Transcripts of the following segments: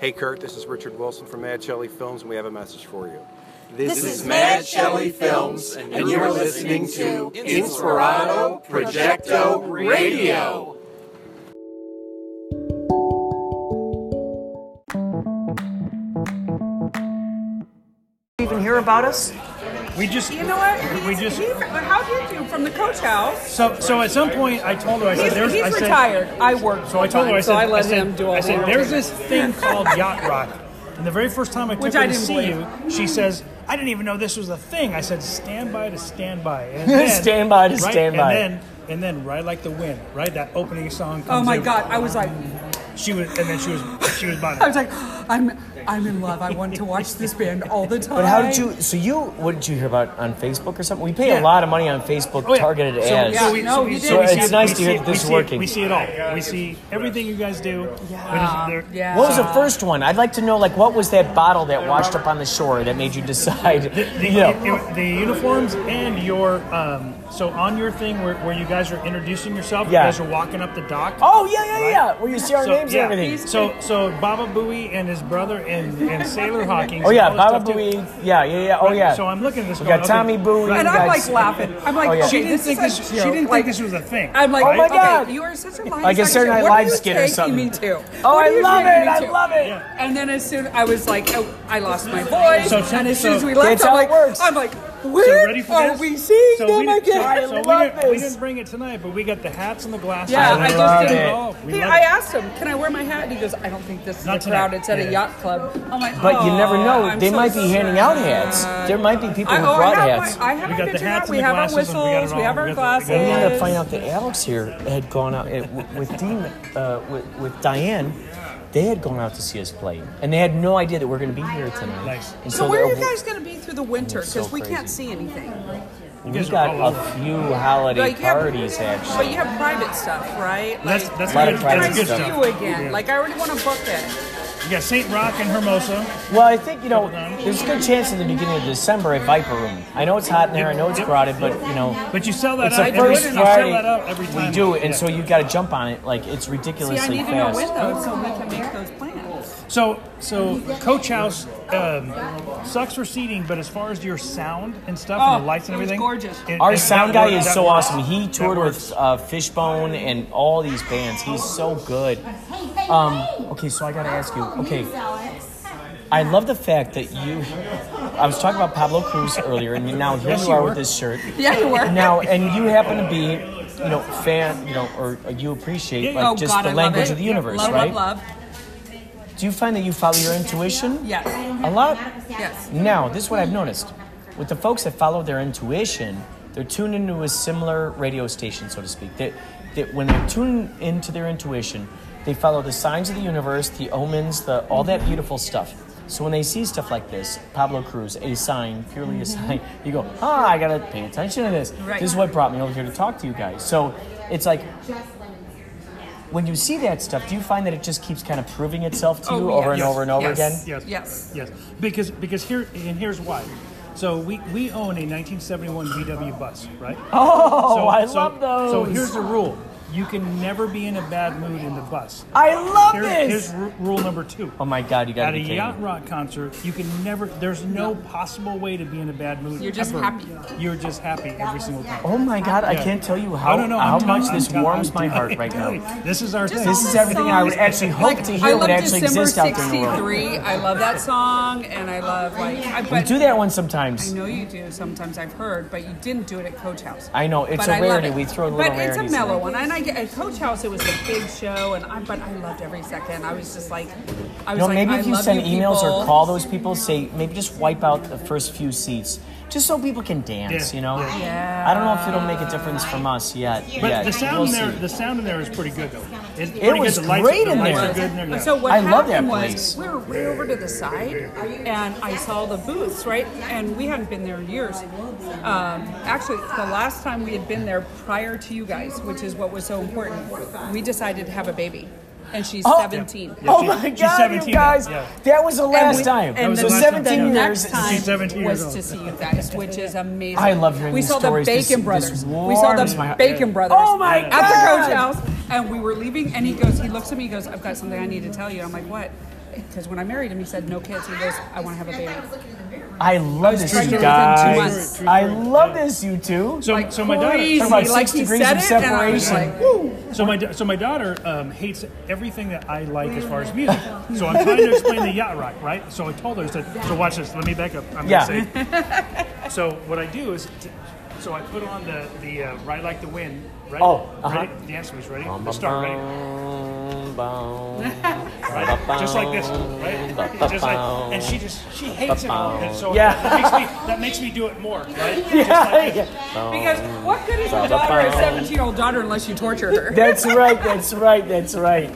Hey Kurt, this is Richard Wilson from Mad Shelley Films, and we have a message for you. This is Mad Shelley Films, and you're listening to Inspirato Projecto Radio. even hear about us? We just, You know what? we He's- just. he- how did you from the coach house? So, so at some point, I told her, I said, He's, "There's." he's I said, retired. I work. So I told her, I so said, I let said, him do all I said, work. there's this thing called yacht rock, and the very first time I took Which her I to didn't see believe. you, she mm-hmm. says, "I didn't even know this was a thing." I said, "Stand by to stand by." And then, Stand by to right, stand by. And then, and then, right like the wind, right? That opening song. Oh my in. God! I was like, She was, and then she was, she was about I was like, I'm, I'm in love. I want to watch this band all the time. But how did you? So you? What did you hear about on Facebook or something? We pay Yeah. a lot of money on Facebook Oh, yeah. targeted So- ads. So, we, No, so, we, did. so we So see it's it- nice to hear that this is see it- working. We see it all. We see everything you guys do. Yeah. Yeah. What was the first one? I'd like to know, like, what was that bottle that washed up on the shore that made you decide? The, you know, it- the uniforms and your um, so on your thing where, where you guys are introducing yourself, Yeah. you guys are walking up the dock. oh yeah, yeah, Right? yeah. Where you see our So, names yeah. and everything. So so Baba Booey and his brother and, and Sailor Hawkins. Oh yeah, Baba stuff too. Booey. Yeah, yeah, yeah. Oh Right? yeah. So I'm looking at this. We going, got Tommy okay, Bowie. And I'm like laughing. I'm like, Oh, yeah. She didn't this think this. a She didn't joke. think this was a thing. I'm like, Oh my okay, God. you are such a Like a liar. Saturday Night What Live are skit or something. Me too. Oh, I love it. I love it. And then as soon I was like, oh, I lost my voice. So- and as soon as we so- left, That's I'm like. I'm like, So where ready for are this? we seeing so them we again? So, I so we, didn't, we didn't bring it tonight, but we got the hats and the glasses. Yeah, and I just didn't. it. Oh, we I asked him, "Can I wear my hat?" And he goes, "I don't think this is Not the crowd. tonight. It's at Yeah. a yacht club." I'm like, But you never "Oh, know. I'm They so might be handing out hats. There might be people I, who oh, brought I hats. My, I have We got the hats hat. We have our glasses and we got it whistles. We have our We got the- glasses. we got We it ended up finding out that Alex here had gone out with Dean, uh, with, with Diane. They had gone out to see us play, and they had no idea that we're going to be here tonight. Nice. And So where are you guys going to be through the winter? So Because we crazy. can't see anything. We guys got a few holiday Like, have- parties actually. But you have private stuff, right? That's Like, that's A lot good. of can I private That's good stuff. see stuff. you again? Yeah. Like I already want to book it. You got Saint Rocke and Hermosa. Well, I think you know there's a good chance in the beginning of December at Viper Room. I know it's hot in there. I know it's Yep. crowded, but you know But you sell that it's out the every, first you sell Friday. that out every time. We do, and Yeah. so you've got to jump on it. Like it's See, ridiculously I need to know fast. when those so we can make those plans. So, so Coach House um, sucks for seating, but as far as your sound and stuff Oh, and the lights and everything, gorgeous. it- Our it- sound that guy works- is that so works. awesome. He That toured works. with uh, Fishbone and all these bands. He's so good. Um, okay, so I got to ask you. Okay, I love the fact that you. I was talking about Pablo Cruise earlier, and now here Yes, you you are were. with this shirt. Yeah, you were. Now, and you happen to be, you know, fan, you know, or you appreciate Yeah, like oh just God, the I language it. of the universe, love, right? Love, love. Do you find that you follow your intuition? Yes. A lot. Yes. Now, this is what I've noticed. With the folks that follow their intuition, they're tuned into a similar radio station, so to speak. That, that when they're tuned into their intuition, they follow the signs of the universe, the omens, the all that beautiful stuff. So when they see stuff like this, Pablo Cruise, a sign, purely a sign, you go, ah, I gotta pay attention to this. Right. This is what brought me over here to talk to you guys. So it's like when you see that stuff, do you find that it just keeps kind of proving itself to oh, you Oh, over and over and over Yes. again? Yes. Yes. Yes. Because because here and here's why. So we, we own a 1971 VW bus, right? Oh, so, I so- love those. So here's the rule: you can never be in a bad mood in the bus. I love Here- this. here's ru- rule number two. Oh my God, you got At to a be kidding yacht me. rock concert, you can never. There's no possible way to be in a bad mood. You're just ever. happy. You're just happy every single time. Oh my God, I Yeah. can't tell you how, I don't know how I'm much telling- this I'm telling- warms I'm my heart right telling now. you. This is our thing. This is everything I would actually hope to hear I would actually December exist out there in the world. 63. I love that song, and I love like. I, We but do that one sometimes. I sometimes. know you do. Sometimes I've heard, but you didn't do it at Coach House. I know, it's But a I rarity. it. We throw a little But it's a rarities mellow one, and I get at Coach House. It was a big show, and I but I loved every second. I was just like, I was You know, like, maybe I if you love send you emails people. or call those people, say maybe just wipe out the first few seats, just so people can dance. Yeah, You know, yeah. I don't know if it'll make a difference from us yet. But yet. the sound We'll in there, see. the sound in there is pretty good though. It's pretty was good. The lights, great the in lights there. good in there. Yeah. So what I love that happened place. was we were way over to the side, and I saw the booths right, and we hadn't been there in years. Um, actually, the last time we had been there prior to you guys, which is what was so important, we decided to have a baby, and she's Oh. 17. Yeah, Oh she- my she's God, 17 you guys! yeah. That was the last And we- time. And the, the last time, 17 yeah. the years. next time She's 17 years was old. to see you guys, which is amazing. I love hearing We these saw stories. the This- Bacon this Brothers. We saw the. Bacon Brothers. Oh my God! At the Coach House, and we were leaving, and he goes, he looks at me, he goes, "I've got something I need to tell you." I'm like, "What?" because when I married him, he said no kids. He goes, I want to have a baby. I love this, pregnant you guys. I love this, you two. So, Like so my daughter. crazy. Talk about like six he degrees of it, and I was separation. like. So my so my daughter um, hates everything that I like as far as music. So I'm trying to explain the yacht rock, right? So I told her, I said, so watch this. Let me back up. I'm Yeah. gonna say. so what I do is, t- so I put on the the uh, ride like the wind. Ready? Oh, uh-huh. ready? Dance moves. Ready? Let's start. Ready? Bum, bum, Right? Just like this, right? Just like, and she just she hates it, and so Yeah. that makes me that makes me do it more, right? Yeah, yeah. Because what good is your daughter, a 17 year old daughter, unless you torture her? That's right. That's right. That's right.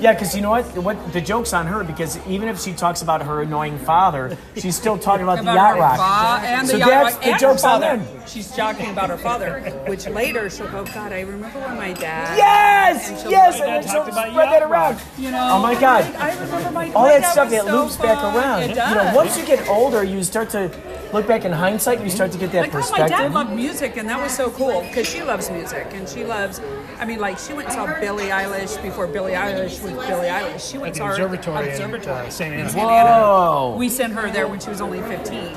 Yeah, because you know what? What the joke's on her because even if she talks about her annoying father, she's still talking about, the About yacht rock. fa- and the so yacht that's rock the and joke's on father. them. She's talking about her father, which later she'll go, God, I remember when my dad. Yes, And she'll yes, go, and then talked she'll about spread that yacht around. You know, Oh my God. I, I remember my All my that dad stuff that so loops back around. It You know, once you get older, you start to look back in hindsight. You start to get that Like, oh, my dad loved music, and that was so cool because she loves music, and she loves. I mean, like she went and saw Billie Eilish before Billie Eilish was Billie Eilish. She went to the our observatory in, observatory uh, Santa Ana. in Santa Ana. Whoa. We sent her there when she was only 15.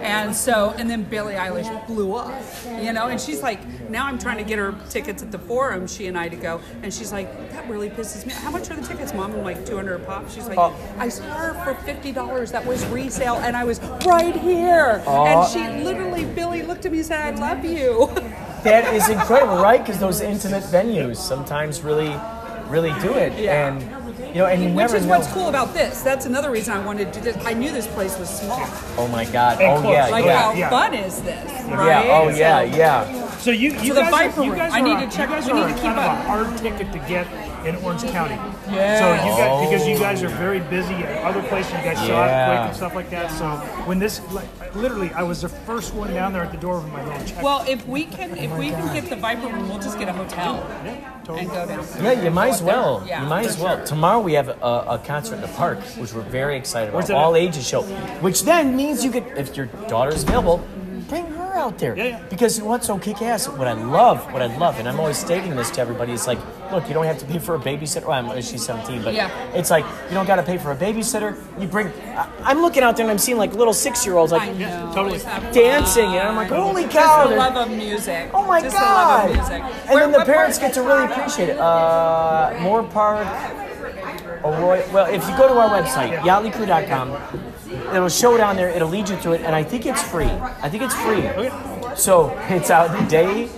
And so, and then Billie Eilish blew up, you know, and she's like, now I'm trying to get her tickets at the forum, she and I to go. And she's like, that really pisses me. How much are the tickets, mom? I'm like, 200 a pop. She's like, Oh. I saw her for $50. That was resale. And I was right here. Oh. And she literally, Billie looked at me and said, I love you. That is incredible, right? Because those intimate venues sometimes really, really do it. Yeah. And you know, and you Which never is know. what's cool about this. That's another reason I wanted to do this. I knew this place was small. Oh my God! And Oh close. yeah, Like, yeah, how yeah. fun is this? Right? yeah. Oh yeah, yeah. So you, you the guys, Viper are, you Room. guys I need to check- You guys we are need to keep kind of up. a hard ticket to get in Orange County. Yeah. So you guys, Oh. because you oh. guys are very busy at other places, you guys saw it quick and stuff like that. So when this, like, literally, I was the first one down there at the door with my little check. Well, if we can, if we can get the Viper Room, we'll just get a hotel yeah, totally. and go down. Yeah, you might as well. Yeah, you might as well. Tomorrow we have a, a concert in the park, which we're very excited about. it All ages show, which then means you could, if your daughter's available, bring her out there. Yeah, yeah. Because you know what's so kick ass? What I love, what I love, and I'm always stating this to everybody, is like, look, you don't have to pay for a babysitter. Well, I'm, she's 17, but Yeah. it's like you don't got to pay for a babysitter. You bring. I, I'm looking out there and I'm seeing like little six year olds like I know. totally. Dancing, and I'm like, holy Just cow! the love of music. Oh my just god! the love of music. And Where- then the parents get to really appreciate it. Uh, Moorpark, Arroyo. Well, if you go to our website, yachtlycrew.com, it'll show down there. It'll lead you to it, and I think it's free. I think it's free. So it's out day.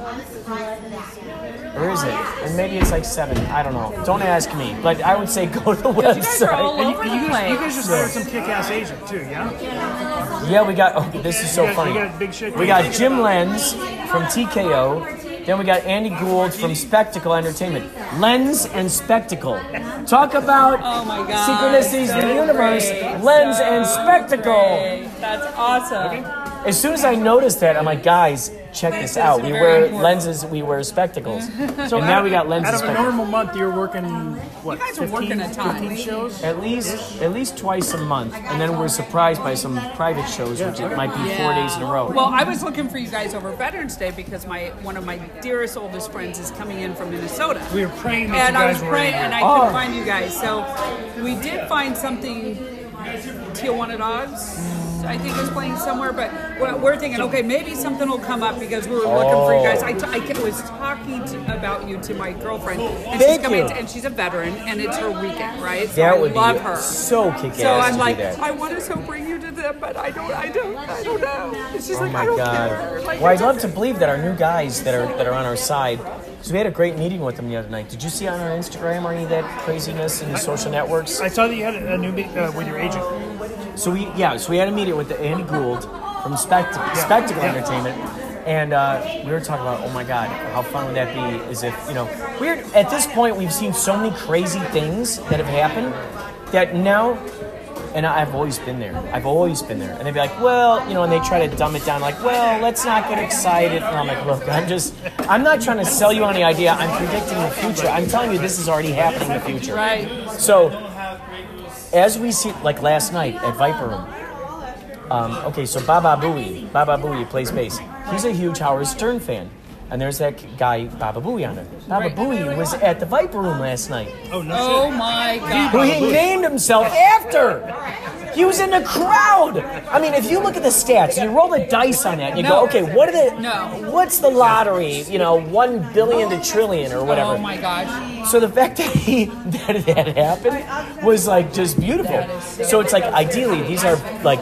Or is it? And maybe it's like seven. I don't know. Don't ask me. But I would say go to the You guys are all website. Over you, the you, guys, you guys just hired some kick-ass agent too, yeah? Yeah, we got. Oh, this is so funny. you got big shit We got Jim Lenz from TKO. Then we got Andy Gould from Spectacle Entertainment. Lens and Spectacle. Talk about Oh my god. synchronicities so in the universe. great, Lens so and Spectacle. great. That's awesome. As soon as I noticed that, I'm like, guys, check this This out. We wear lenses, we wear spectacles. So and now we got lenses. lens Out of a normal month, you're working what? You guys are 15, working a ton. 15 shows. At least, at least twice a month, and then we're surprised by some private shows, which it might be four days in a row. Well, I was looking for you guys over Veterans Day because my one of my dearest oldest friends is coming in from Minnesota. We were praying that and you I was praying, and I Oh. couldn't find you guys. So we did find something. Tijuana Dogs, I think, is playing somewhere. But we're- we're thinking, okay, maybe something will come up because we were looking for you guys. I, t- I was talking to, about you to my girlfriend, and she's Thank coming, you. to- and she's a veteran, and it's her weekend, right? So that I would love her. so kick-ass So I'm like. I want to so bring you to them, but I don't, I don't, I don't know. And she's Oh like, my I don't god! care. Like, well, I'd love to believe that our new guys that are that are on our side. Because we had a great meeting with them the other night. Did you see on our Instagram or any of that craziness in the social networks? I saw that you had a new meet uh, with your agent. So we yeah, so we had a meeting with the Andy Gould from Spectacle, Spectacle Yeah. Entertainment, and uh, we were talking about oh my god, how fun would that be? Is if you know we're at this point we've seen so many crazy things that have happened that now. And I've always been there. I've always been there. And they'd be like, well, you know, and they try to dumb it down, like, well, let's not get excited. And I'm like, look, I'm just, I'm not trying to sell you on the idea. I'm predicting the future. I'm telling you this is already happening in the future. Right. So, as we see, like last night at Viper Room, um, okay, so Baba Booey, Baba Booey plays bass. He's a huge Howard Stern fan. And there's that guy Baba Booey on it. Baba Right. Booey was at the Viper Room last night. Oh no Oh shit. my Who god. he named himself after. He was in the crowd. I mean, if you look at the stats, you roll the dice on that, and you No. go, okay, what are the, No. what's the lottery? You know, one billion to trillion or whatever. Oh my gosh. So the fact that he that that happened was like just beautiful. That is so So it's like ideally these are like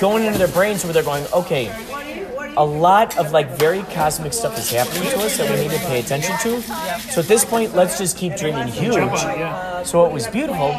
going into their brains where they're going, okay, a lot of like very cosmic stuff is happening to us that we need to pay attention to. So at this point, let's just keep dreaming huge. Jump on it, yeah. So it was beautiful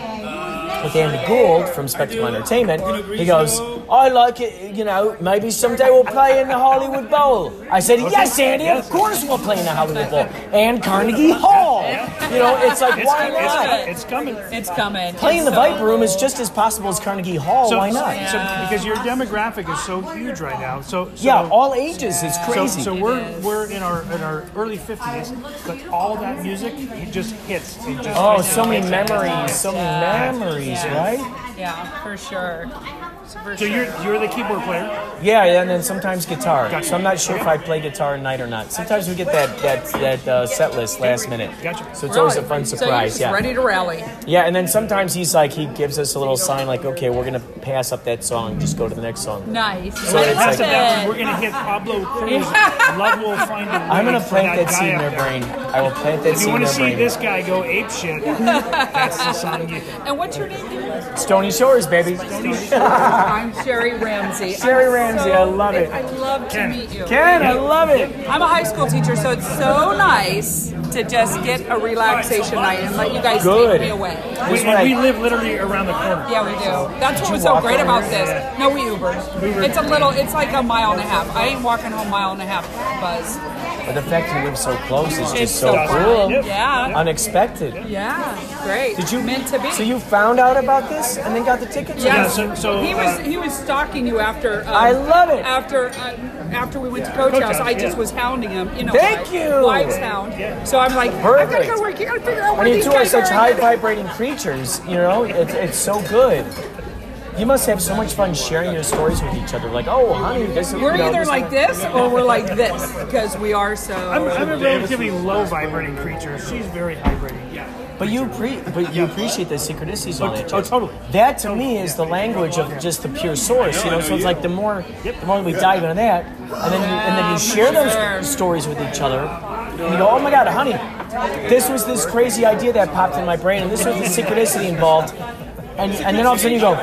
with Andy Gould from Spectacle Entertainment. He goes, I like it, you know, maybe someday we'll play in the Hollywood Bowl. I said, yes, Andy, of course we'll play in the Hollywood Bowl. And Carnegie Hall. You know, it's like, It's, why it's, not? it's coming. It's coming. Playing the It's so- Viper Room is just as possible as Carnegie Hall. So, why not? So, because your demographic is so huge right now. So, so Yeah, all ages. It's So, crazy. so we're we're in our in our early fifties, but all that music it just hits. It just Oh, so many hits and hits. memories, so many memories, right? Yeah, for sure. For So sure. you're you're the keyboard player. Yeah, and then sometimes guitar. Gotcha. So I'm not sure if I play guitar at night or not. Sometimes we get that that that uh, set list last minute. Gotcha. So it's always a Really? fun So you're surprise. just yeah. ready to rally. Yeah, and then sometimes he's like he gives us a little sign like, okay, we're gonna pass up that song, just go to the next song. Nice. So it's like- it. We're gonna hit Pablo Cruise. Love will find a way. I'm gonna plant that, guy seed in their brain. I will plant that seed in their brain. If you want to see brain. this guy go ape shit, that's the song you. And what's your name? Stony Shores, baby. Stony Shores. I'm Sherry Ramsey. Sherry I'm Ramsey, I love it. I love to meet you. Ken, I love it. I'm a high school teacher, so it's so nice to just get a relaxation night and let you guys Good. take me away. We, and we live literally around the corner. Yeah, we do. That's what was so walk great about this. No, we Ubered. It's a little. It's like a mile and a half. I ain't walking home a mile and a half. Buzz. But the fact you live so close is just so so cool. Yep. Yeah. Unexpected. Yeah. Great. Did you meant to be? So you found out about this and then got the tickets? Yes. Yeah, so- so, he uh, was he was stalking you after. Um, I love it. After uh, after we went to Coach, Coach House, House, I just yeah. was hounding him. You know, Thank why- you. Wives hound. So I'm like, I Perfect. gotta go work. You gotta figure out where And you two are such high vibrating creatures, you know? It's, it's so good. You must have so much fun sharing your stories with each other. Like, oh, honey, this is. We're you know, either this- like this or we're like this because we are so. I'm, I'm a relatively low vibrating creature. She's very high vibrating. Yeah. But you pre- but you appreciate the synchronicities on oh, it. Oh, totally. That to me is the language of just the pure source, you know. So it's like the more the more we dive into that, and then you, and then you share those stories with each other, and you go, oh my god, honey, this was this crazy idea that popped in my brain, and this was the synchronicity involved, and and then all of a sudden you go,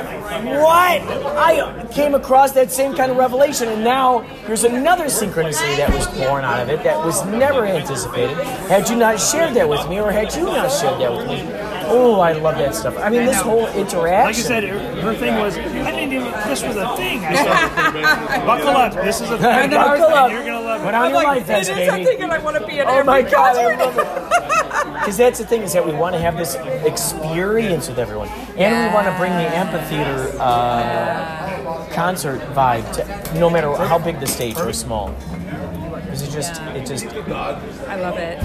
what? I came across that same kind of revelation, and now there's another synchronicity that was born out of it that was never anticipated. Had you not shared that with me, or had you not shared that with me? Oh, I love that stuff. I mean, this whole interaction. Like you said, her, her thing was, I didn't even, this was a thing. I said, buckle up, this is a thing. then I was Buckle up. You're going to love Put it. on I'm your like, life it vest, is a baby. thing, and I want to be in Oh every my god, I love it. Because that's the thing is that we want to have this experience with everyone, and we want to bring the amphitheater uh, concert vibe to no matter how big the stage or small. Because it just, it just, I love it.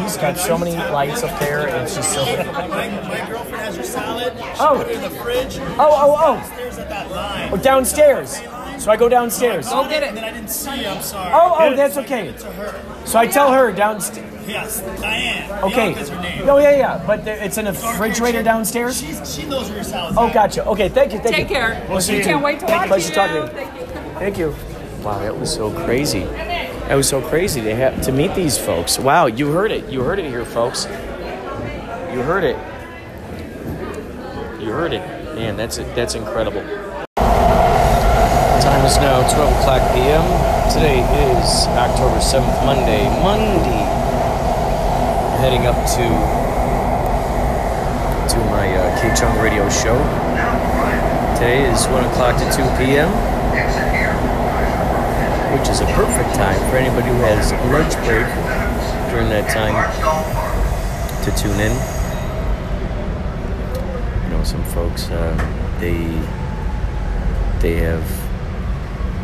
he's got so many lights up there, and it's just so. My, my girlfriend has her salad. Oh. In the fridge. Oh, oh, There's at that line. oh! Downstairs. So I go downstairs. Go get it. And then. I didn't see you. I'm sorry. Oh, oh, that's okay. To her. So I tell her downstairs. Yes, Diane. Okay. Bianca's her name. Oh yeah, yeah. But there, it's in a refrigerator downstairs. She's, she knows where your salad's Oh, gotcha. Okay, thank you, thank Take you. care. We'll see you you. can't wait to watch Pleasure you. talking to. Thank you. Thank you. Wow, that was so crazy. That was so crazy to have to meet these folks. Wow, you heard it. You heard it here, folks. You heard it. You heard it. Man, that's it. that's incredible. Time is now 12 o'clock p.m. Today is October 7th, Monday. Monday. I'm Heading up to to my uh, K Chung radio show. Today is 1 o'clock to 2 p.m., which is a perfect time for anybody who has lunch break during that time to tune in. You know, some folks, uh, they, they have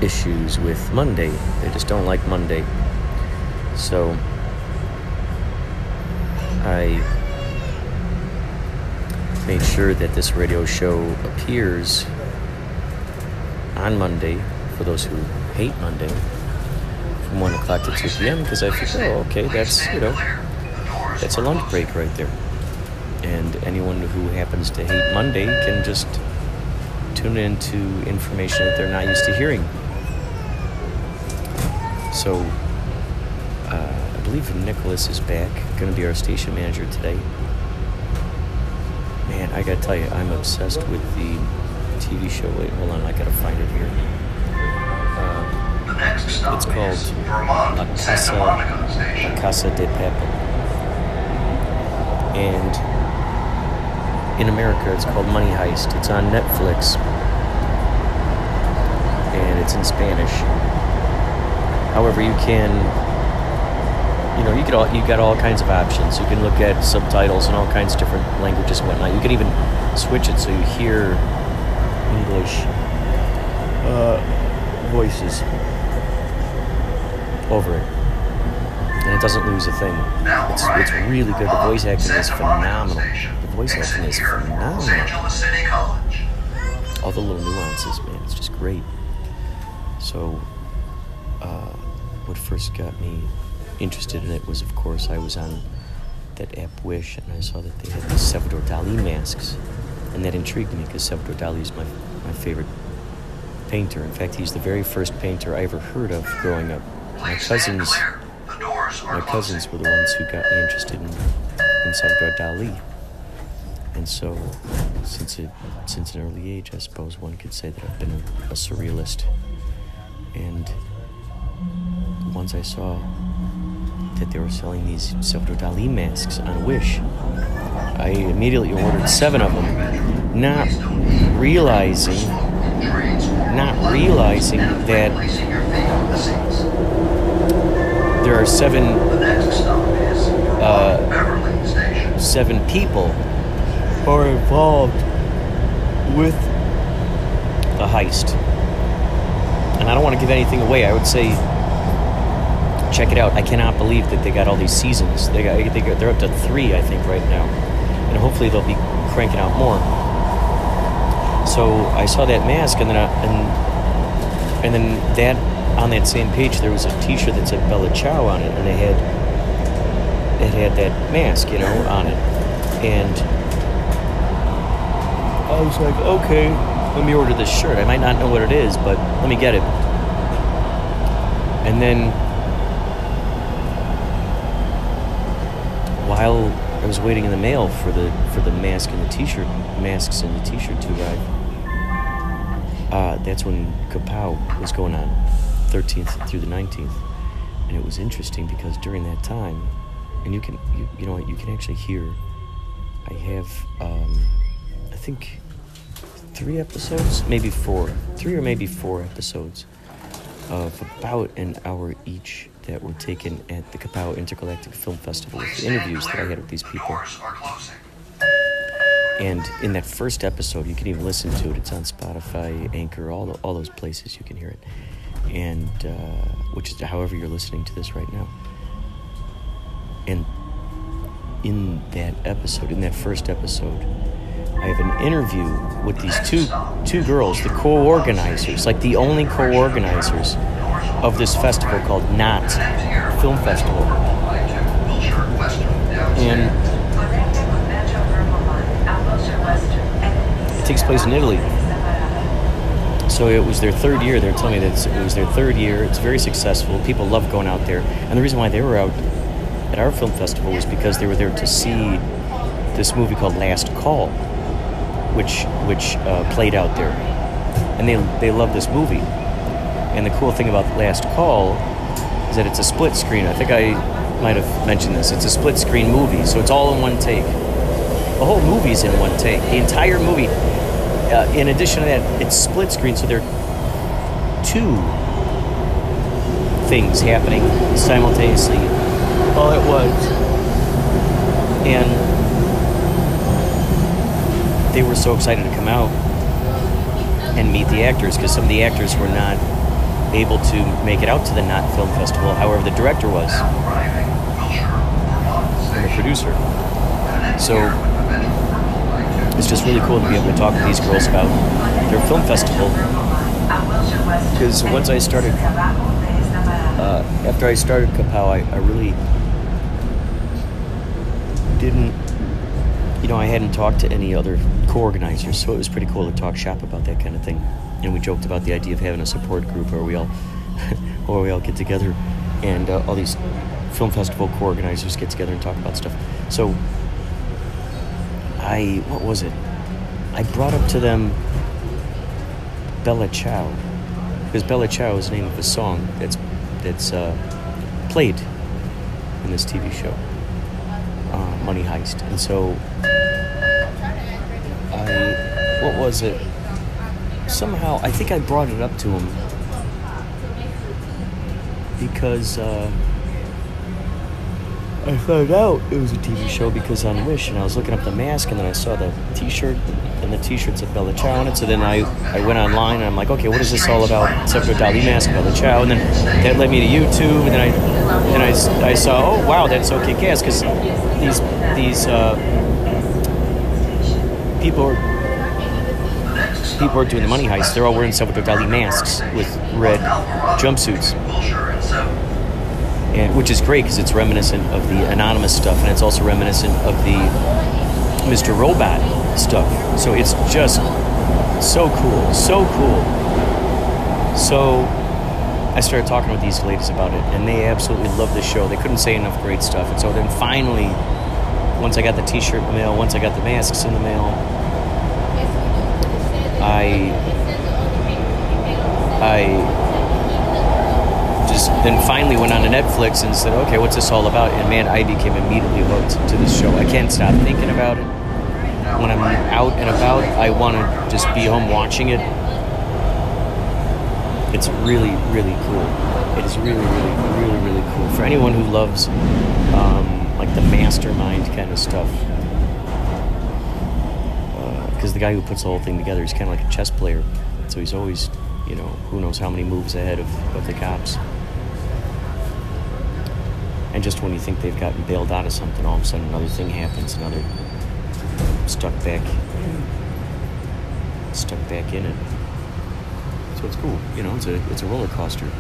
issues with Monday. They just don't like Monday. So, I made sure that this radio show appears on Monday for those who hate Monday from from 1 o'clock to 2 p.m. because I figured, oh, okay, that's, you know, that's a lunch break right there. And anyone who happens to hate Monday can just tune into information that they're not used to hearing. So, uh, I believe Nicholas is back, going to be our station manager today. Man, I gotta tell you, I'm obsessed with the TV show. Wait, hold on, I gotta find it here. Uh, it's called La Casa, La Casa de Papel. And in America, it's called Money Heist. It's on Netflix. And it's in Spanish. However, you can you know, you get all you got all kinds of options. You can look at subtitles in all kinds of different languages and whatnot. You can even switch it so you hear English uh, voices over it, and it doesn't lose a thing. It's it's really good. The voice acting is phenomenal. The voice acting is phenomenal. All the little nuances, man, it's just great. So, uh, what first got me interested in it was, of course, I was on that app Wish and I saw that they had these Salvador Dali masks. And that intrigued me because Salvador Dali is my, my favorite painter. In fact, he's the very first painter I ever heard of growing up. My cousins, my cousins were the ones who got me interested in, in Salvador Dali. And so, since it, since an early age, I suppose one could say that I've been a, a surrealist. And once I saw that they were selling these Salvador Dali masks on Wish. I immediately ordered seven of them, not realizing, not realizing that there are seven, uh, seven people who are involved with the heist. And I don't want to give anything away. I would say check it out. I cannot believe that they got all these seasons. They got, they got, they're up to three, I think, right now, and hopefully they'll be cranking out more. So I saw that mask, and then I, and and then that on that same page there was a T-shirt that said Bella Ciao on it, and it had it had that mask, you know, on it, and I was like, okay, let me order this shirt. I might not know what it is, but let me get it. And then while I was waiting in the mail for the for the mask and the T-shirt, masks and the T-shirt to arrive, uh, that's when Kapow was going on, 13th through the 19th, and it was interesting because during that time, and you can you, you know what you can actually hear. I have um, I think three episodes, maybe four, three or maybe four episodes of about an hour each that were taken at the Kapow Intergalactic Film Festival with the interviews that I had with these people. And in that first episode, you can even listen to it. It's on Spotify, Anchor, all, the, all those places you can hear it. And uh, which is however you're listening to this right now. And in that episode, in that first episode, I have an interview with these two two girls, the co-organizers, like the only co-organizers of this festival called Not Film Festival. And it takes place in Italy. So it was their third year. They're telling me that it was their third year. It's very successful. People love going out there. And the reason why they were out at our film festival was because they were there to see this movie called Last Call, which which uh, played out there, and they they love this movie. And the cool thing about Last Call is that it's a split screen. I think I might have mentioned this. It's a split screen movie, so it's all in one take. The whole movie's in one take. The entire movie. Uh, in addition to that, it's split screen, so there are two things happening simultaneously all at once. And they were so excited to come out and meet the actors because some of the actors were not able to make it out to the Not Film Festival. However, the director was and the producer. So it's just really cool to be able to talk to these girls about their film festival. Because once I started uh, after I started Kapow, I, I really didn't, you know, I hadn't talked to any other co-organizers, so it was pretty cool to talk shop about that kind of thing. And we joked about the idea of having a support group where we all, where we all get together, and uh, all these film festival co-organizers get together and talk about stuff. So, I what was it? I brought up to them Bella Ciao, because Bella Ciao is the name of a song that's that's uh, played in this TV show, uh, Money Heist, and so was it? Somehow I think I brought it up to him because. Uh, I found out it was a TV show because on Wish, and I was looking up the mask, and then I saw the T-shirt, and the T-shirt said Bella Ciao on it. So then I, I went online, and I'm like, okay, what is this all about? Salvador Dali mask, Bella Ciao, and then that led me to YouTube, and then I, then I, I saw, oh wow, that's so kick-ass, because these these uh, people are people are doing the money heist. They're all wearing Salvador Dali masks with red jumpsuits and which is great because it's reminiscent of the anonymous stuff, and it's also reminiscent of the Mr. Robot stuff. So it's just so cool, so cool. So I started talking with these ladies about it, and they absolutely love the show. They couldn't say enough great stuff. And so then finally, once I got the T-shirt in the mail, once I got the masks in the mail, I I just then finally went on to Netflix and said, okay, what's this all about? And man, I became immediately hooked to this show. I can't stop thinking about it. When I'm out and about, I want to just be home watching it. It's really, really cool. It is really, really, really, really cool. For anyone who loves um, like the mastermind kind of stuff. Because the guy who puts the whole thing together is kind of like a chess player. So he's always, you know, who knows how many moves ahead of, of the cops. And just when you think they've gotten bailed out of something, all of a sudden another thing happens, another stuck back, stuck back in it. So it's cool, you know. It's a it's a roller coaster.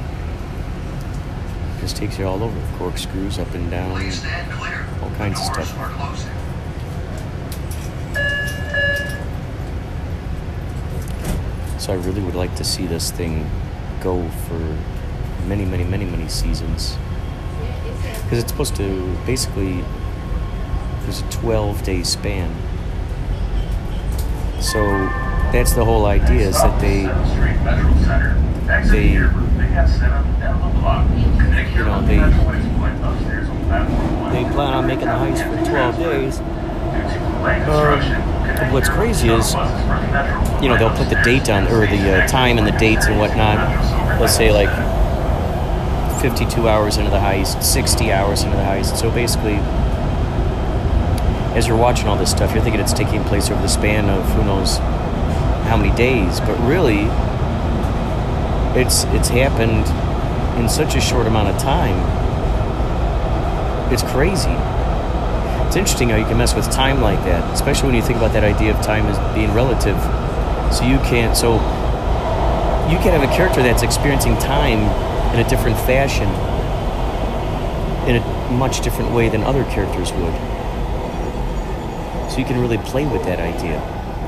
Just takes you all over, corkscrews up and down, all kinds of stuff. So I really would like to see this thing go for many, many, many, many seasons. Because it's supposed to basically there's a 12 day span. So that's the whole idea is that they they you know they they plan on making the heist for 12 days. Um, what's crazy is you know they'll put the date on or the uh, time and the dates and whatnot let's say like 52 hours into the heist, 60 hours into the heist. So basically, as you're watching all this stuff, you're thinking it's taking place over the span of who knows how many days, but really, it's it's happened in such a short amount of time. It's crazy. It's interesting how you can mess with time like that, especially when you think about that idea of time as being relative. So you can't. So you can have a character that's experiencing time in a different fashion, in a much different way than other characters would. So you can really play with that idea.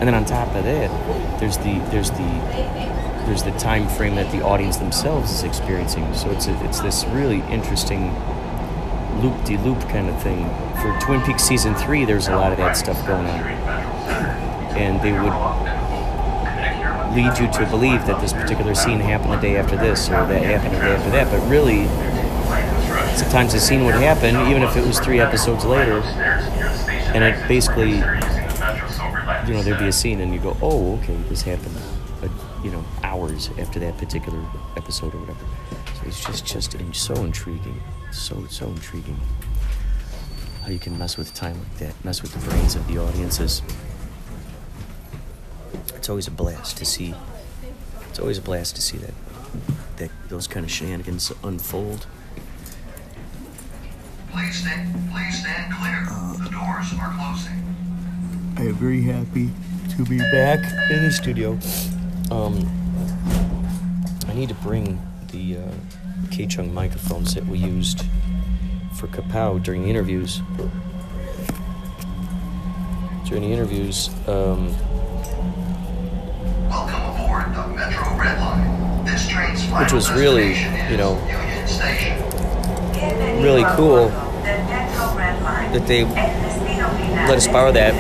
And then on top of that, there's the there's the there's the time frame that the audience themselves is experiencing. So it's a, it's this really interesting loop de loop kind of thing. For Twin Peaks season three, there's a lot of that stuff going on, and they would lead you to believe that this particular scene happened the day after this or that happened the day after that. But really, sometimes the scene would happen even if it was three episodes later, and it basically, you know, there'd be a scene and you go, oh, okay, this happened, but you know, hours after that particular episode or whatever. So it's just just so intriguing, so so intriguing. How you can mess with time like that, mess with the brains of the audiences it's always a blast to see. It's always a blast to see that that those kind of shenanigans unfold. Please stand, please stand clear. Uh, the doors are closing. I am very happy to be back in the studio. Um, I need to bring the uh, K Chung microphones that we used for Kapow during the interviews. During the interviews, um, Welcome aboard the Metro Red Line. This train's final Which was really, you know, is Union Station. really cool that they let us borrow that.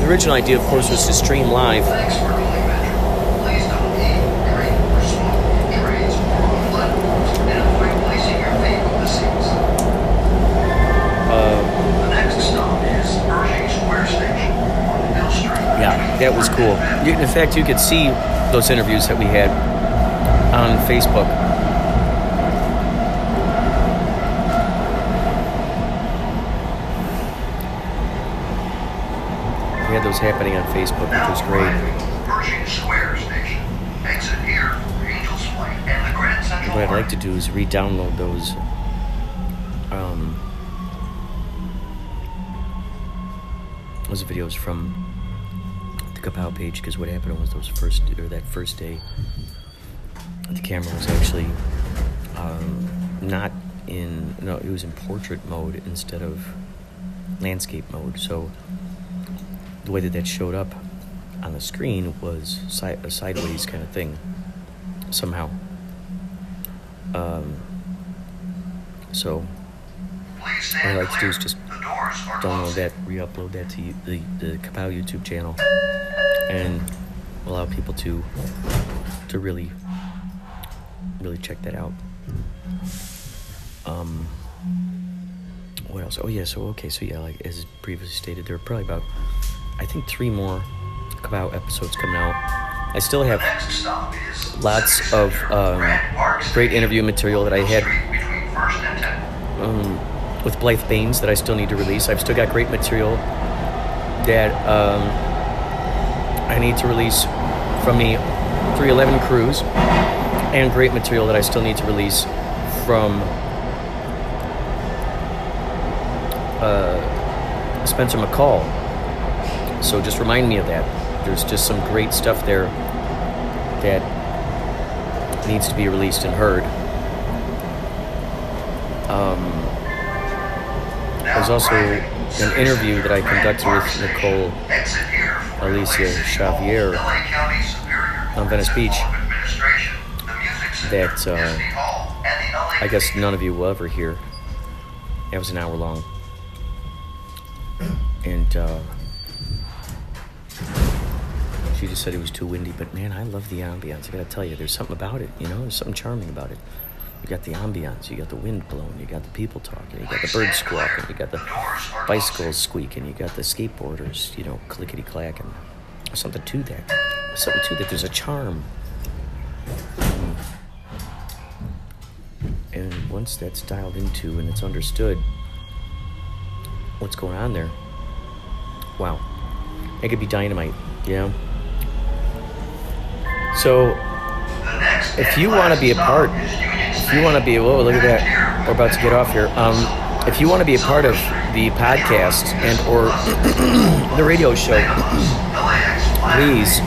The original idea, of course, was to stream live. That was cool. You, in fact, you could see those interviews that we had on Facebook. We had those happening on Facebook, which was great. Pershing Square Station. Exit here for Angels Flight and the Grand Central What I'd like to do is re-download those. Um, those videos from the Kapow page because what happened was those first or that first day, the camera was actually um, not in no, it was in portrait mode instead of landscape mode. So the way that that showed up on the screen was si- a sideways kind of thing somehow. Um, so what I'd like to do is just The doors are download that, re-upload that to you- the the Kapow YouTube channel, and allow people to to really really check that out. Um, what else? Oh yeah, so okay, so yeah, like as previously stated, there are probably about I think three more Kapow episodes coming out. I still have lots of um, great interview material that I had Street between First and 10th. um, with Blythe Baines that I still need to release. I've still got great material that um, I need to release from the 311 cruise, and great material that I still need to release from uh, Spencer McCall. So just remind me of that. There's just some great stuff there that needs to be released and heard. Um, there's also an interview that I conducted with Nicole Alicia Xavier on Venice Beach that, uh, I guess none of you will ever hear. It was an hour long. And uh, she just said it was too windy, but man, I love the ambiance. I gotta tell you, there's something about it, you know, there's something charming about it. You got the ambiance, you got the wind blowing, you got the people talking, you got the birds squawking, you got the bicycles squeaking, you got the skateboarders, you know, clickety clacking. Something to that. Something to that. There's a charm. And once that's dialed into and it's understood what's going on there, wow, it could be dynamite, you know? So, if you want to be a part, if you want to be, whoa, look at that, we're about to get off here. Um, if you want to be a part of the podcast and or the radio show, please,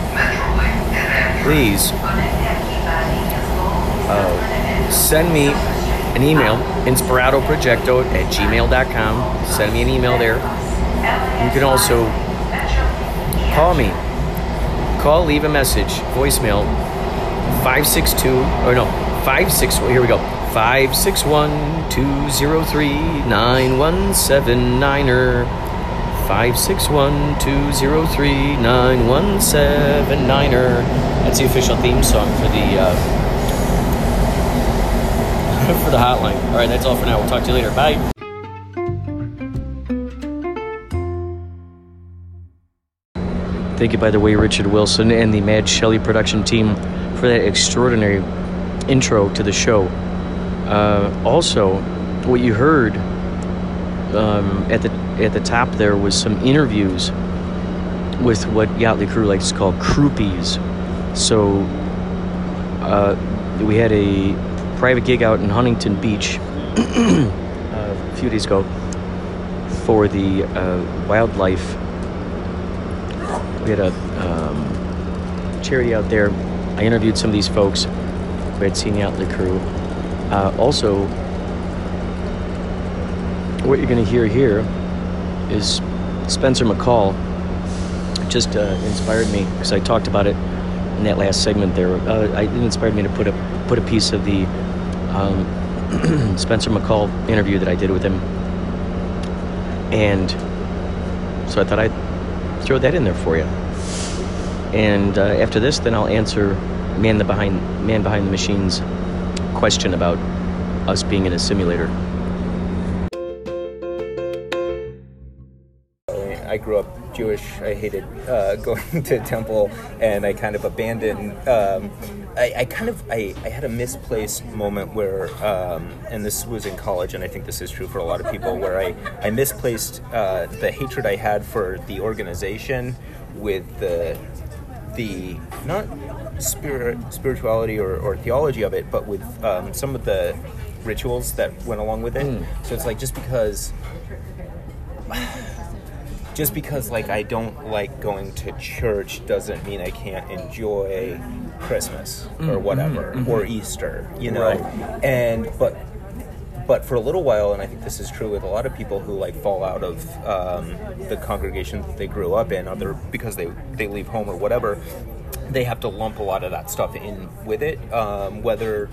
please uh, send me an email, inspiratoprojecto at gmail.com. Send me an email there. You can also call me. Call, leave a message, voicemail, 562, or no, 56, here we go, 561 203 9179er. 561 203 9179er. That's the official theme song for the. Uh, for the hotline. All right, that's all for now. We'll talk to you later. Bye. Thank you, by the way, Richard Wilson and the Mad Shelley production team for that extraordinary intro to the show. Uh, also, what you heard um, at the at the top there was some interviews with what Yachtly Crew likes to call croupies. So uh, we had a private gig out in Huntington Beach uh, a few days ago for the uh, wildlife. We had a um, charity out there. I interviewed some of these folks who had seen Yachtly Crew, Uh, also, what you're going to hear here is Spencer McCall just uh, inspired me because I talked about it in that last segment there. Uh, it inspired me to put a put a piece of the um, Spencer McCall interview that I did with him, and so I thought I'd throw that in there for you. And uh, after this, then I'll answer man the behind man behind the machines question about us being in a simulator. I grew up Jewish. I hated uh, going to temple, and I kind of abandoned. Um, I, I kind of I, I had a misplaced moment where, um, and this was in college, and I think this is true for a lot of people, where I I misplaced uh, the hatred I had for the organization with the the not spirit spirituality or, or theology of it, but with um, some of the rituals that went along with it. Hmm. So it's like just because just because like I don't like going to church doesn't mean I can't enjoy Christmas or mm-hmm. whatever mm-hmm. or Easter, you know. And but but for a little while, and I think this is true with a lot of people who like fall out of um, the congregation that they grew up in, other because they they leave home or whatever, they have to lump a lot of that stuff in with it, um, whether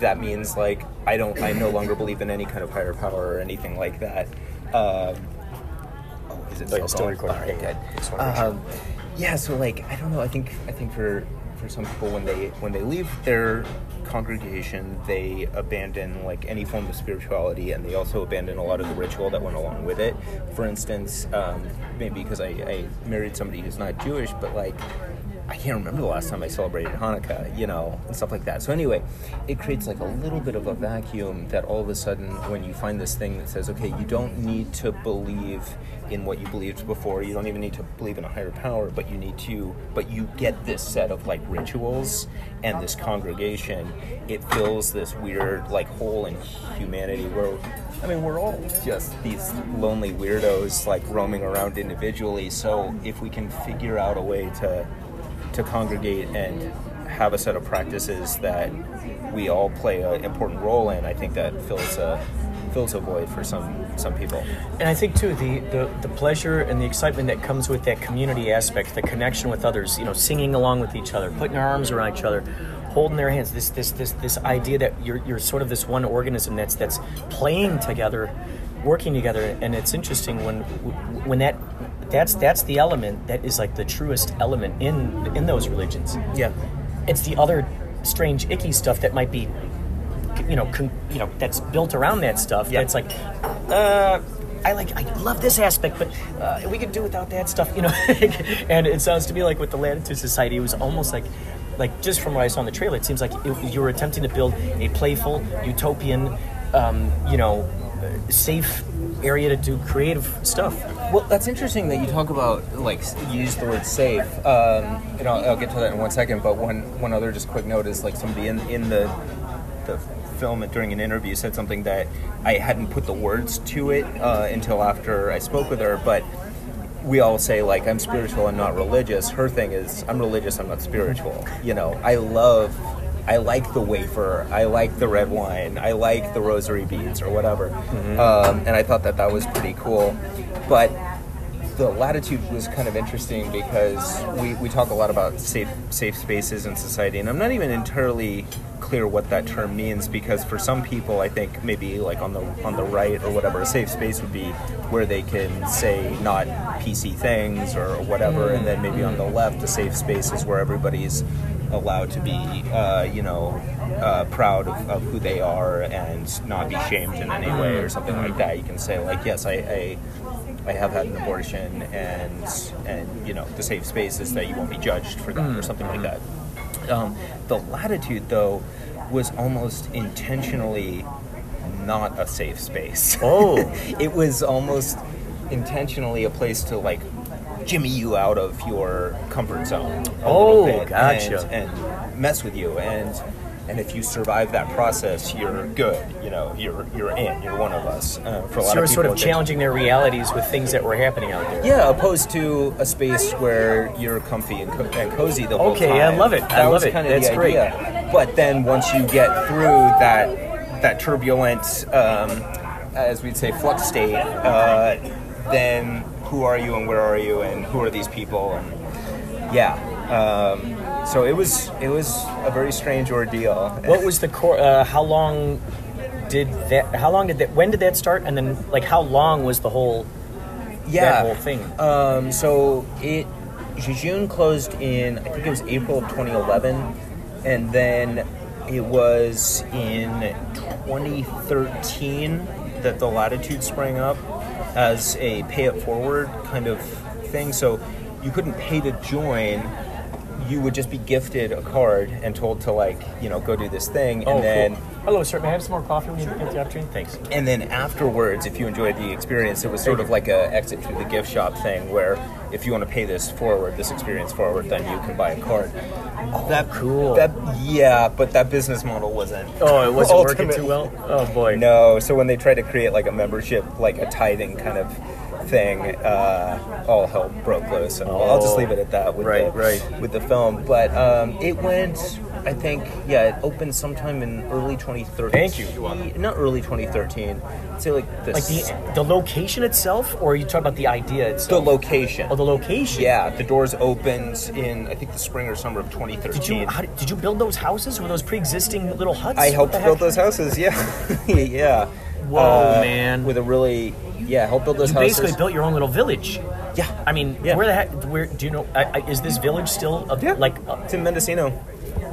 that means like I don't, I no longer believe in any kind of higher power or anything like that. Um, oh, is it Oh, still, yeah, still recording. All right, good. just wanna make sure. Um, yeah, so like I don't know. I think I think for for some people when they when they leave their congregation, they abandon like any form of spirituality, and they also abandon a lot of the ritual that went along with it. For instance, um, maybe because I, I married somebody who's not Jewish, but like I can't remember the last time I celebrated Hanukkah, you know, and stuff like that. So anyway, it creates like a little bit of a vacuum that all of a sudden, when you find this thing that says, okay, you don't need to believe in what you believed before, you don't even need to believe in a higher power, but you need to, but you get this set of like rituals and this congregation, it fills this weird like hole in humanity where I mean, we're all just these lonely weirdos like roaming around individually. So if we can figure out a way to to congregate and have a set of practices that we all play an important role in, I think that fills a fills a void for some some people. And I think too the, the the pleasure and the excitement that comes with that community aspect, the connection with others, you know, singing along with each other, putting our arms around each other, holding their hands. This this this this idea that you're you're sort of this one organism that's that's playing together, working together, and it's interesting when when that that's that's the element that is like the truest element in in those religions. Yeah. It's the other strange icky stuff that might be you know, con, you know, that's built around that stuff. Yeah. It's like, uh, I like, I love this aspect, but uh, we could do without that stuff, you know. and it sounds to me like with the Latitude Society, it was almost like, like just from what I saw in the trailer, it seems like it, you were attempting to build a playful, utopian, um, you know, uh, safe area to do creative stuff. Well, that's interesting that you talk about like you use the word safe, um, and I'll, I'll get to that in one second. But one one other just quick note is like somebody in in the the film during an interview said something that I hadn't put the words to it uh, until after I spoke with her, but. We all say like I'm spiritual, I'm not religious. Her thing is I'm religious, I'm not spiritual. You know, I love I like the wafer. I like the red wine. I like the rosary beads or whatever. Um, and I thought that that was pretty cool. But the latitude was kind of interesting because we, we talk a lot about safe safe spaces in society, and I'm not even entirely clear what that term means because for some people, I think maybe like on the on the right or whatever, a safe space would be where they can say not PC things or whatever, and then maybe on the left, a safe space is where everybody's allowed to be, uh, you know, uh, proud of, of who they are and not be shamed in any way or something like that. You can say like, yes, I, I I have had an abortion, and and you know the safe space is that you won't be judged for that or something like that. Um, the latitude, though, was almost intentionally not a safe space. Oh. it was almost intentionally a place to like jimmy you out of your comfort zone. Oh, gotcha. And, and mess with you and. And if you survive that process, you're good. You know, you're you're in. You're one of us. Uh, for a lot So of sort of challenging their realities with things that were happening out there. yeah, opposed to a space where you're comfy and, co- and cozy the whole Okay, time. Okay, I love it. I love it. That's great. idea. But then once you get through that that turbulent, um, as we'd say, flux state, uh, then who are you and where are you and who are these people and yeah. Um, so it was it was a very strange ordeal. What was the core? Uh, how long did that? How long did that? When did that start? And then, like, how long was the whole yeah whole thing? Um, so it Jejune closed in I think it was April of 2011, and then it was in 2013 that the Latitude sprang up as a pay it forward kind of thing. So you couldn't pay to join. You would just be gifted a card and told to like you know go do this thing, and oh, then cool. Hello, sir. May I have some more coffee when you get the opportunity? Thanks. and then afterwards, if you enjoyed the experience, it was sort of like a exit through the gift shop thing, where if you want to pay this forward, this experience forward, then you can buy a card. oh, that cool. That yeah, but that business model wasn't. Oh, it wasn't working too well. Oh boy. No, so when they tried to create like a membership, like a tithing kind of thing, uh, all hell broke loose. And well, I'll just Oh. leave it at that with Right, the, right. with the film. But um, it went, I think, yeah, it opened sometime in early 2013. Thank you. Not early 2013. I'd say like the Like the the location itself, or are you talking about the idea the location. oh, the location. Yeah, the doors opened in I think the spring or summer of 2013. Did you how, did did you build those houses? Were those pre-existing little huts? I helped build heck? those houses. Yeah, yeah. Whoa, Uh, man. With a really yeah, help build those houses. You houses. basically built your own little village. yeah, I mean, Yeah. where the heck? Where do you know? I, I, is this village still a, Yeah. like uh, it's in Mendocino.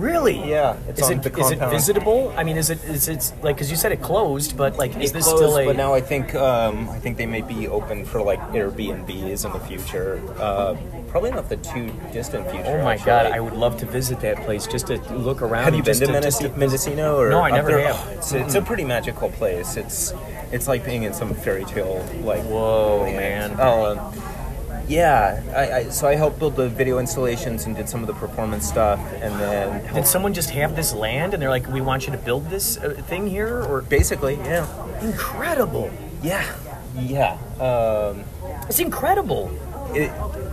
Really? Yeah, it's is on it the is it compound. visitable? I mean, is it is it like because you said it closed, but like is It this closed, still a? But now I think um, I think they may be open for like Airbnbs in the future. Uh, probably not the too distant future. oh my actually. god, I would love to visit that place just to look around. Have you and been just to just Mendocino? Or No, I up never there? have. Oh, it's, it's a pretty magical place. It's it's like being in some fairy tale. Like Whoa, land. man. Oh, um, yeah. I, I, so I helped build the video installations and did some of the performance stuff, and then Did someone just have this land and they're like, we want you to build this uh, thing here? Or basically, yeah, incredible! yeah, yeah. Um, It's incredible. it,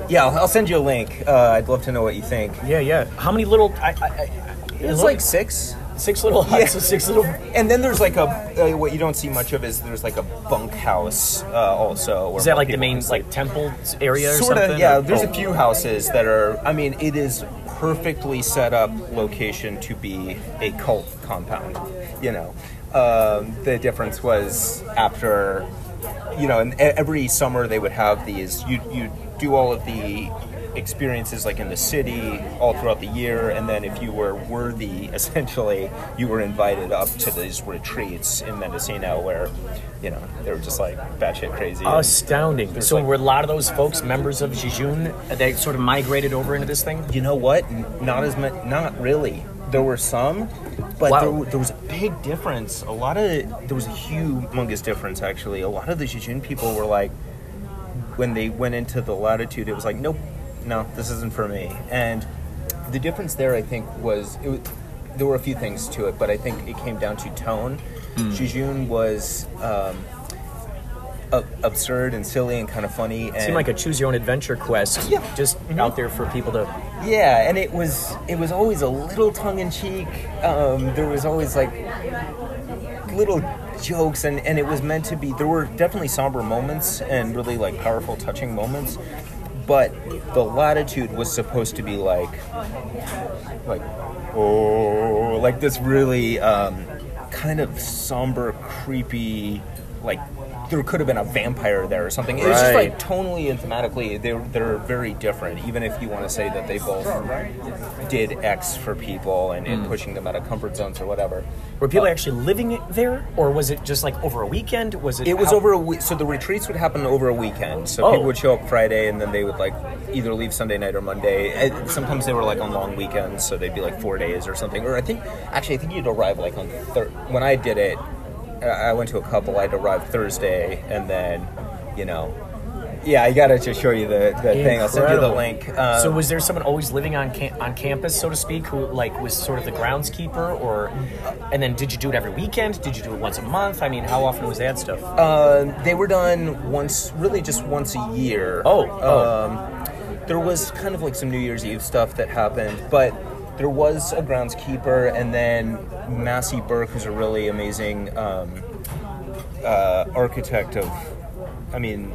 yeah, I'll, I'll send you a link. Uh, I'd love to know what you think. Yeah, yeah. How many little? I, I, I, It's like six. Six little huts, Yeah. six little. And then there's like a uh, what you don't see much of is there's like a bunkhouse uh, also. Is that like the main like temple area or Sort something? of, yeah. or- There's oh. a few houses that are. I mean, it is perfectly set up location to be a cult compound. You know, um, the difference was after, you know, and every summer they would have these. You you do all of the experiences like in the city all throughout the year and then if you were worthy essentially you were invited up to these retreats in Mendocino where you know they were just like batshit crazy Astounding. So like- were a lot of those folks members of Jejune? Uh, they sort of migrated over into this thing. You know what? Not as much. Not really. There were some, but Wow. there, there was a big difference. A lot of there was a humongous difference actually. A lot of the Jejune people were like, when they went into the latitude, it was like, nope, no, this isn't for me. And the difference there, I think, was it. Was, there were a few things to it, but I think it came down to tone. Jejune was. Um, ab- absurd and silly and kind of funny and Seemed like a choose your own adventure quest. Yeah. Just out there for people to. Yeah, and it was it was always a little tongue in cheek. Um, there was always like little jokes, and and it was meant to be. There were definitely somber moments and really like powerful, touching moments. But the latitude was supposed to be like, like, oh, like this really um, kind of somber, creepy, like there could have been a vampire there or something. It was just like tonally and thematically, they're they're very different. Even if you want to say that they both did X for people and, and pushing them out of comfort zones or whatever. Were people actually living there, or was it just like over a weekend? Was it? It was how- over a week. So the retreats would happen over a weekend. So Oh. people would show up Friday and then they would like either leave Sunday night or Monday. Uh, Sometimes they were like on long weekends, so they'd be like four days or something. Or I think actually I think you'd arrive like on thir- when I did it. I went to a couple. I'd arrive Thursday and then, you know. Yeah, I gotta just show you the, the thing. I'll send you the link. Um, so was there someone always living on cam- on campus, so to speak, who like was sort of the groundskeeper, or? And then did you do it every weekend? Did you do it once a month? I mean, how often was that stuff? Uh, they were done once, really just once a year. Oh, oh. Um, there was kind of like some New Year's Eve stuff that happened, but there was a groundskeeper, and then Massey Burke, who's a really amazing um, uh, architect of, I mean,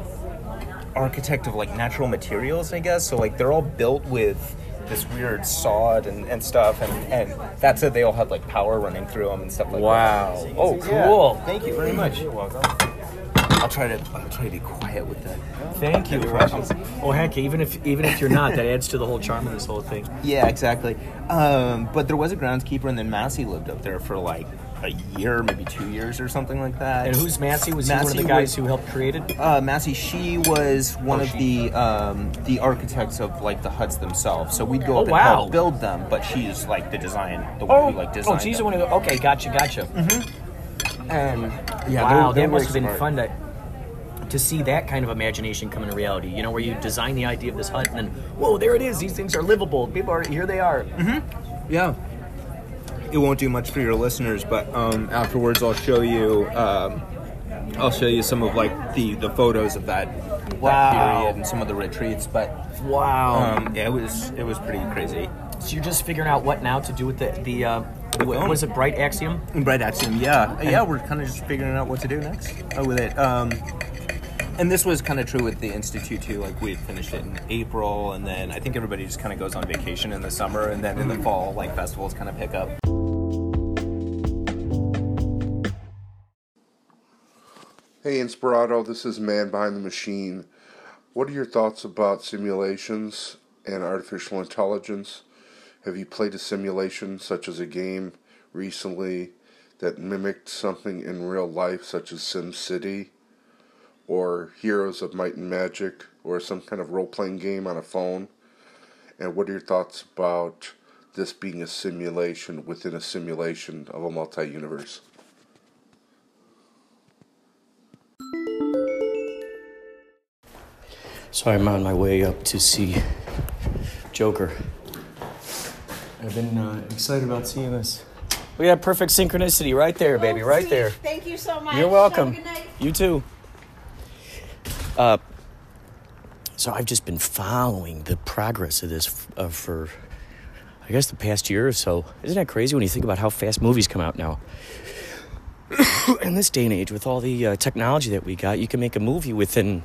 architect of like natural materials, I guess. So like they're all built with this weird sod and, and stuff, and, and that's it. They all had like power running through them and stuff like Wow. that. Wow. Oh, Yeah. cool. Thank you very much. You're welcome. I'll try to I'll try to be quiet with that. Thank you. Oh heck, even if even if you're not, that adds to the whole charm of this whole thing. Yeah, exactly. Um, but there was a groundskeeper, and then Massey lived up there for like a year, maybe two years or something like that. And who's Massey? Was he one of the guys was- who helped create it? Uh, Massey, she was one Oh, of the um, the architects of like the huts themselves. So we'd go Oh, up and help build them, but she's like the design, the one Oh, who like oh, designed. she's the one who. Okay, gotcha, gotcha. And yeah, wow, they're- they're that must have been fun to to see that kind of imagination come into reality. You know, where you design the idea of this hut and then, whoa, there it is. These things are livable. People are here. They are. Yeah. It won't do much for your listeners, but um, afterwards I'll show you. Um, I'll show you some of like the the photos of that, Wow. that period and some of the retreats. But Wow. um, yeah, it was it was pretty crazy. so you're just figuring out what now to do with the the. Uh, what, was it Bright Axiom? Bright Axiom, yeah, yeah. We're kind of just figuring out what to do next uh, with it. Um, and this was kind of true with the institute too. Like we had finished it in April, and then I think everybody just kind of goes on vacation in the summer, and then in the mm. fall, like festivals kind of pick up. Hey Inspirato, this is Man Behind the Machine. What are your thoughts about simulations and artificial intelligence? Have you played a simulation, such as a game, recently that mimicked something in real life, such as SimCity, or Heroes of Might and Magic, or some kind of role playing game on a phone? And what are your thoughts about this being a simulation within a simulation of a multi universe? So I'm on my way up to see Joker. I've been uh, excited about seeing this. We got perfect synchronicity right there, baby, Oh, right sweet. there. Thank you so much. You're welcome. Have a good night. You too. Uh, so I've just been following the progress of this uh, for, I guess, the past year or so. Isn't that crazy when you think about how fast movies come out now? In this day and age, with all the uh, technology that we got, you can make a movie within,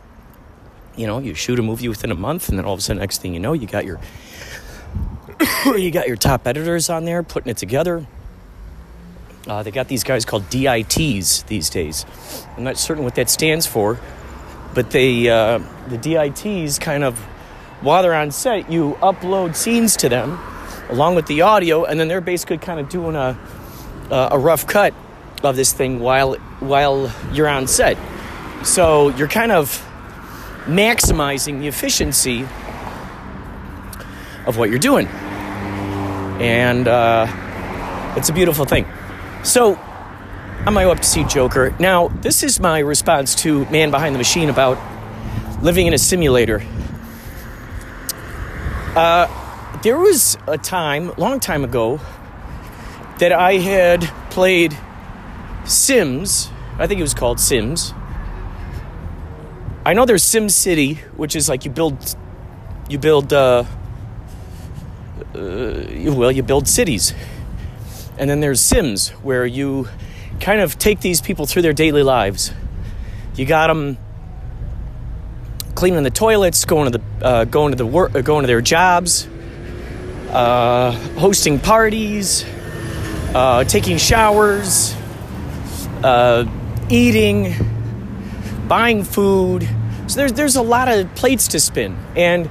you know, you shoot a movie within a month, and then all of a sudden, next thing you know, you got your, you got your top editors on there putting it together. Uh, they got these guys called DITs these days. I'm not certain what that stands for, but they uh, the DITs kind of while they're on set, you upload scenes to them along with the audio, and then they're basically kind of doing a a rough cut of this thing while while you're on set. So you're kind of maximizing the efficiency of what you're doing, and uh, it's a beautiful thing. So, on my way up to see Joker. Now, this is my response to Man Behind the Machine about living in a simulator. Uh, there was a time, long time ago, that I had played Sims. I think it was called Sims. I know there's Sim City, which is like you build, you build, uh, uh, well, you build cities. And then there's Sims, where you kind of take these people through their daily lives. You got them cleaning the toilets, going to the uh, going to the work, uh, going to their jobs, uh, hosting parties, uh, taking showers, uh, eating, buying food. So there's there's a lot of plates to spin, and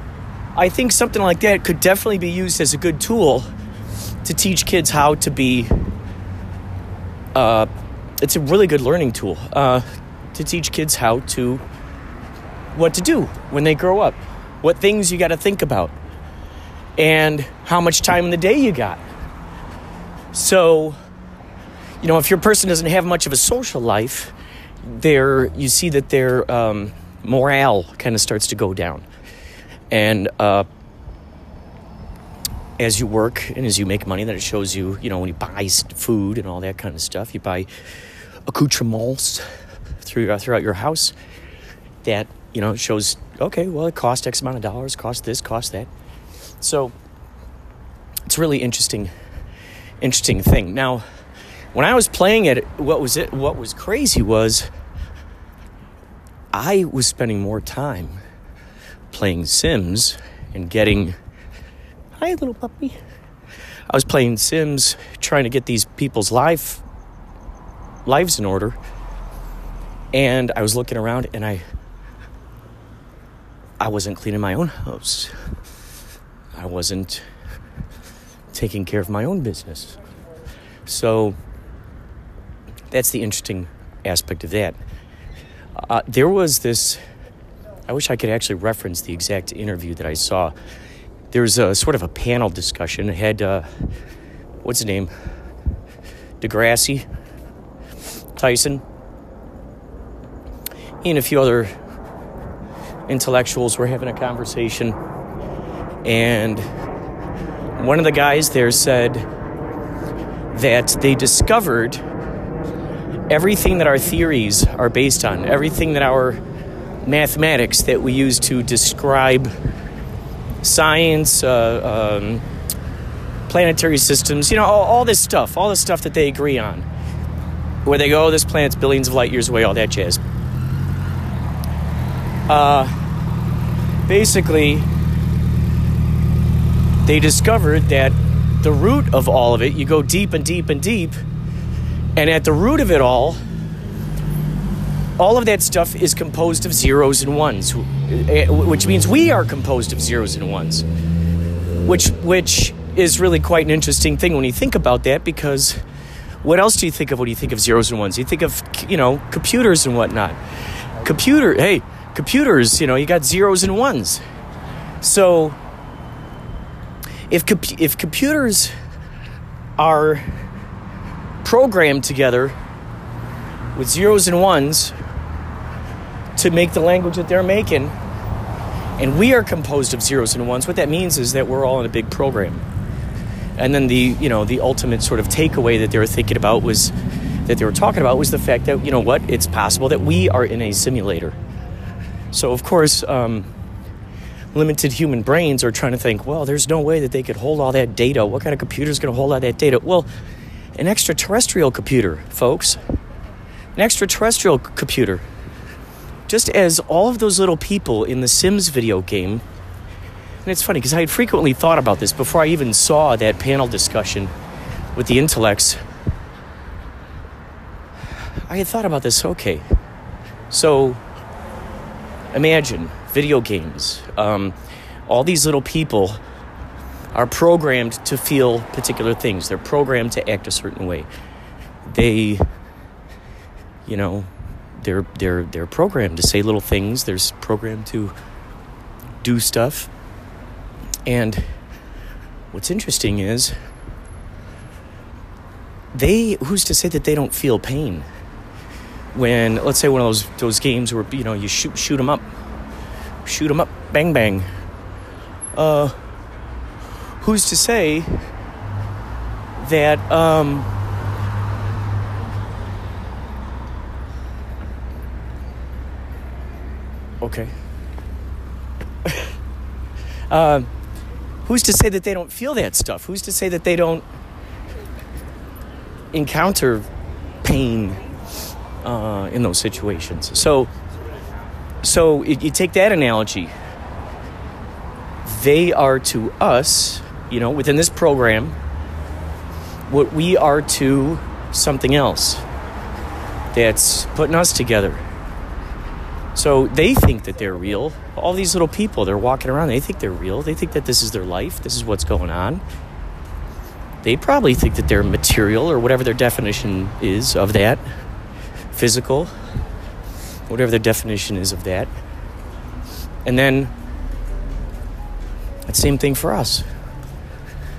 I think something like that could definitely be used as a good tool to teach kids how to be. Uh, it's a really good learning tool uh, to teach kids how to what to do when they grow up, what things you got to think about, and how much time in the day you got. So, you know, if your person doesn't have much of a social life, their you see that their um, morale kind of starts to go down, and uh, as you work and as you make money, that it shows you, you know, when you buy food and all that kind of stuff, you buy accoutrements through, uh, throughout your house. That you know shows okay, well, it cost X amount of dollars, cost this, cost that. So it's it's really interesting, interesting thing. Now, when I was playing it, what was it? What was crazy was I was spending more time playing Sims and getting. Hi, little puppy. I was playing Sims, trying to get these people's life lives in order, and I was looking around, and I I wasn't cleaning my own house. I wasn't taking care of my own business. So that's the interesting aspect of that. Uh, there was this, I wish I could actually reference the exact interview that I saw. There was a sort of a panel discussion. It had, uh, what's his name? deGrasse, Tyson, and a few other intellectuals were having a conversation. And one of the guys there said that they discovered everything that our theories are based on, everything that our mathematics that we use to describe science, uh, um, planetary systems, you know, all, all, this stuff, all the stuff that they agree on. Where they go, oh, this planet's billions of light years away, all that jazz. Uh, basically, they discovered that the root of all of it, you go deep and deep and deep, and at the root of it all, all of that stuff is composed of zeros and ones, Eh, which means we are composed of zeros and ones, which which is really quite an interesting thing when you think about that because what else do you think of when you think of zeros and ones? You think of you know computers and whatnot. Computer, hey, computers, you know, you got zeros and ones. So if comp- if computers are programmed together with zeros and ones to make the language that they're making and we are composed of zeros and ones what that means is that we're all in a big program and then the you know the ultimate sort of takeaway that they were thinking about was that they were talking about was the fact that you know what it's possible that we are in a simulator so, of course, um, limited human brains are trying to think, well, there's no way that they could hold all that data. What kind of computer is going to hold all that data? Well, an extraterrestrial computer, folks. An extraterrestrial computer. Just as all of those little people in the Sims video game, and it's funny because I had frequently thought about this before I even saw that panel discussion with the intellects. I had thought about this, okay. So, imagine video games. Um, all these little people are programmed to feel particular things. They're programmed to act a certain way. They, you know, they're they're they're programmed to say little things. They're programmed to do stuff. And what's interesting is they who's to say that they don't feel pain when let's say one of those those games where you know you shoot shoot them up, shoot them up, bang bang. Uh, who's to say that um, okay. uh, who's to say that they don't feel that stuff? Who's to say that they don't encounter pain uh, in those situations. So, so you take that analogy. They are to us, you know, within this program, what we are to something else that's putting us together. So they think that they're real. All these little people, they're walking around, they think they're real. They think that this is their life, this is what's going on. They probably think that they're material or whatever their definition is of that physical, whatever their definition is of that. And then, that same thing for us.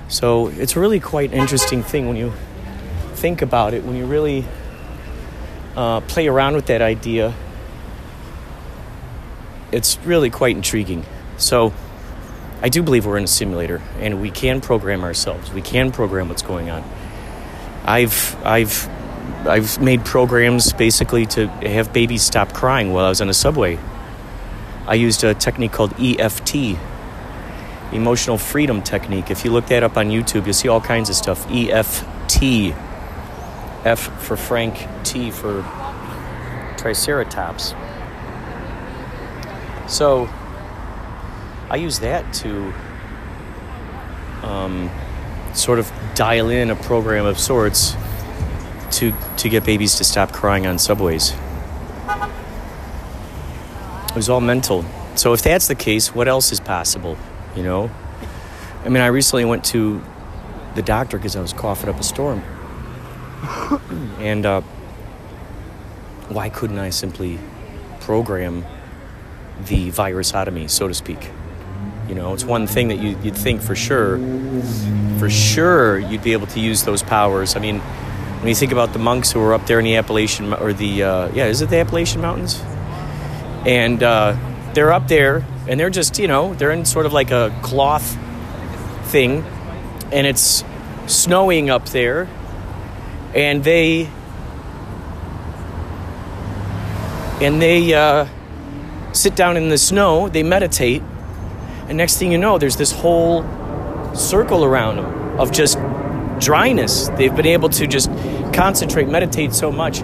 So it's really quite an interesting thing when you think about it, when you really uh, play around with that idea. It's really quite intriguing. So I do believe we're in a simulator and we can program ourselves. We can program what's going on. I've I've I've made programs basically to have babies stop crying while I was on a subway. I used a technique called EFT, emotional freedom technique. If you look that up on YouTube, you'll see all kinds of stuff. EFT. F for Frank, T for Triceratops. So I use that to um, sort of dial in a program of sorts to to get babies to stop crying on subways. It was all mental. So if that's the case, what else is possible? You know, I mean, I recently went to the doctor because I was coughing up a storm, and uh, why couldn't I simply program the virus out of me, so to speak? You know, it's one thing that you, would think for sure, for sure, you'd be able to use those powers. I mean, when you think about the monks who were up there in the Appalachian, or the, uh, yeah, is it the Appalachian Mountains? And uh, they're up there, and they're just, you know, they're in sort of like a cloth thing, and it's snowing up there, and they, and they uh, sit down in the snow, they meditate, and next thing you know, there's this whole circle around them of just dryness. They've been able to just concentrate, meditate so much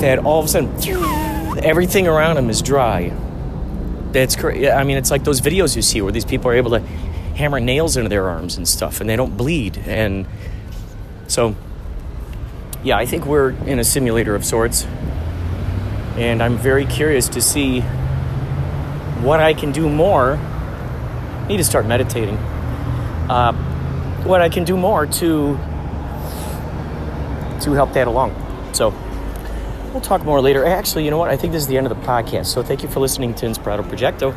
that all of a sudden everything around them is dry. That's crazy. I mean, it's like those videos you see where these people are able to hammer nails into their arms and stuff and they don't bleed. And so, yeah, I think we're in a simulator of sorts. And I'm very curious to see what I can do more I need to start meditating. Uh, what I can do more to to help that along. So we'll talk more later. Actually, you know what? I think this is the end of the podcast. So thank you for listening to Inspirato Projecto.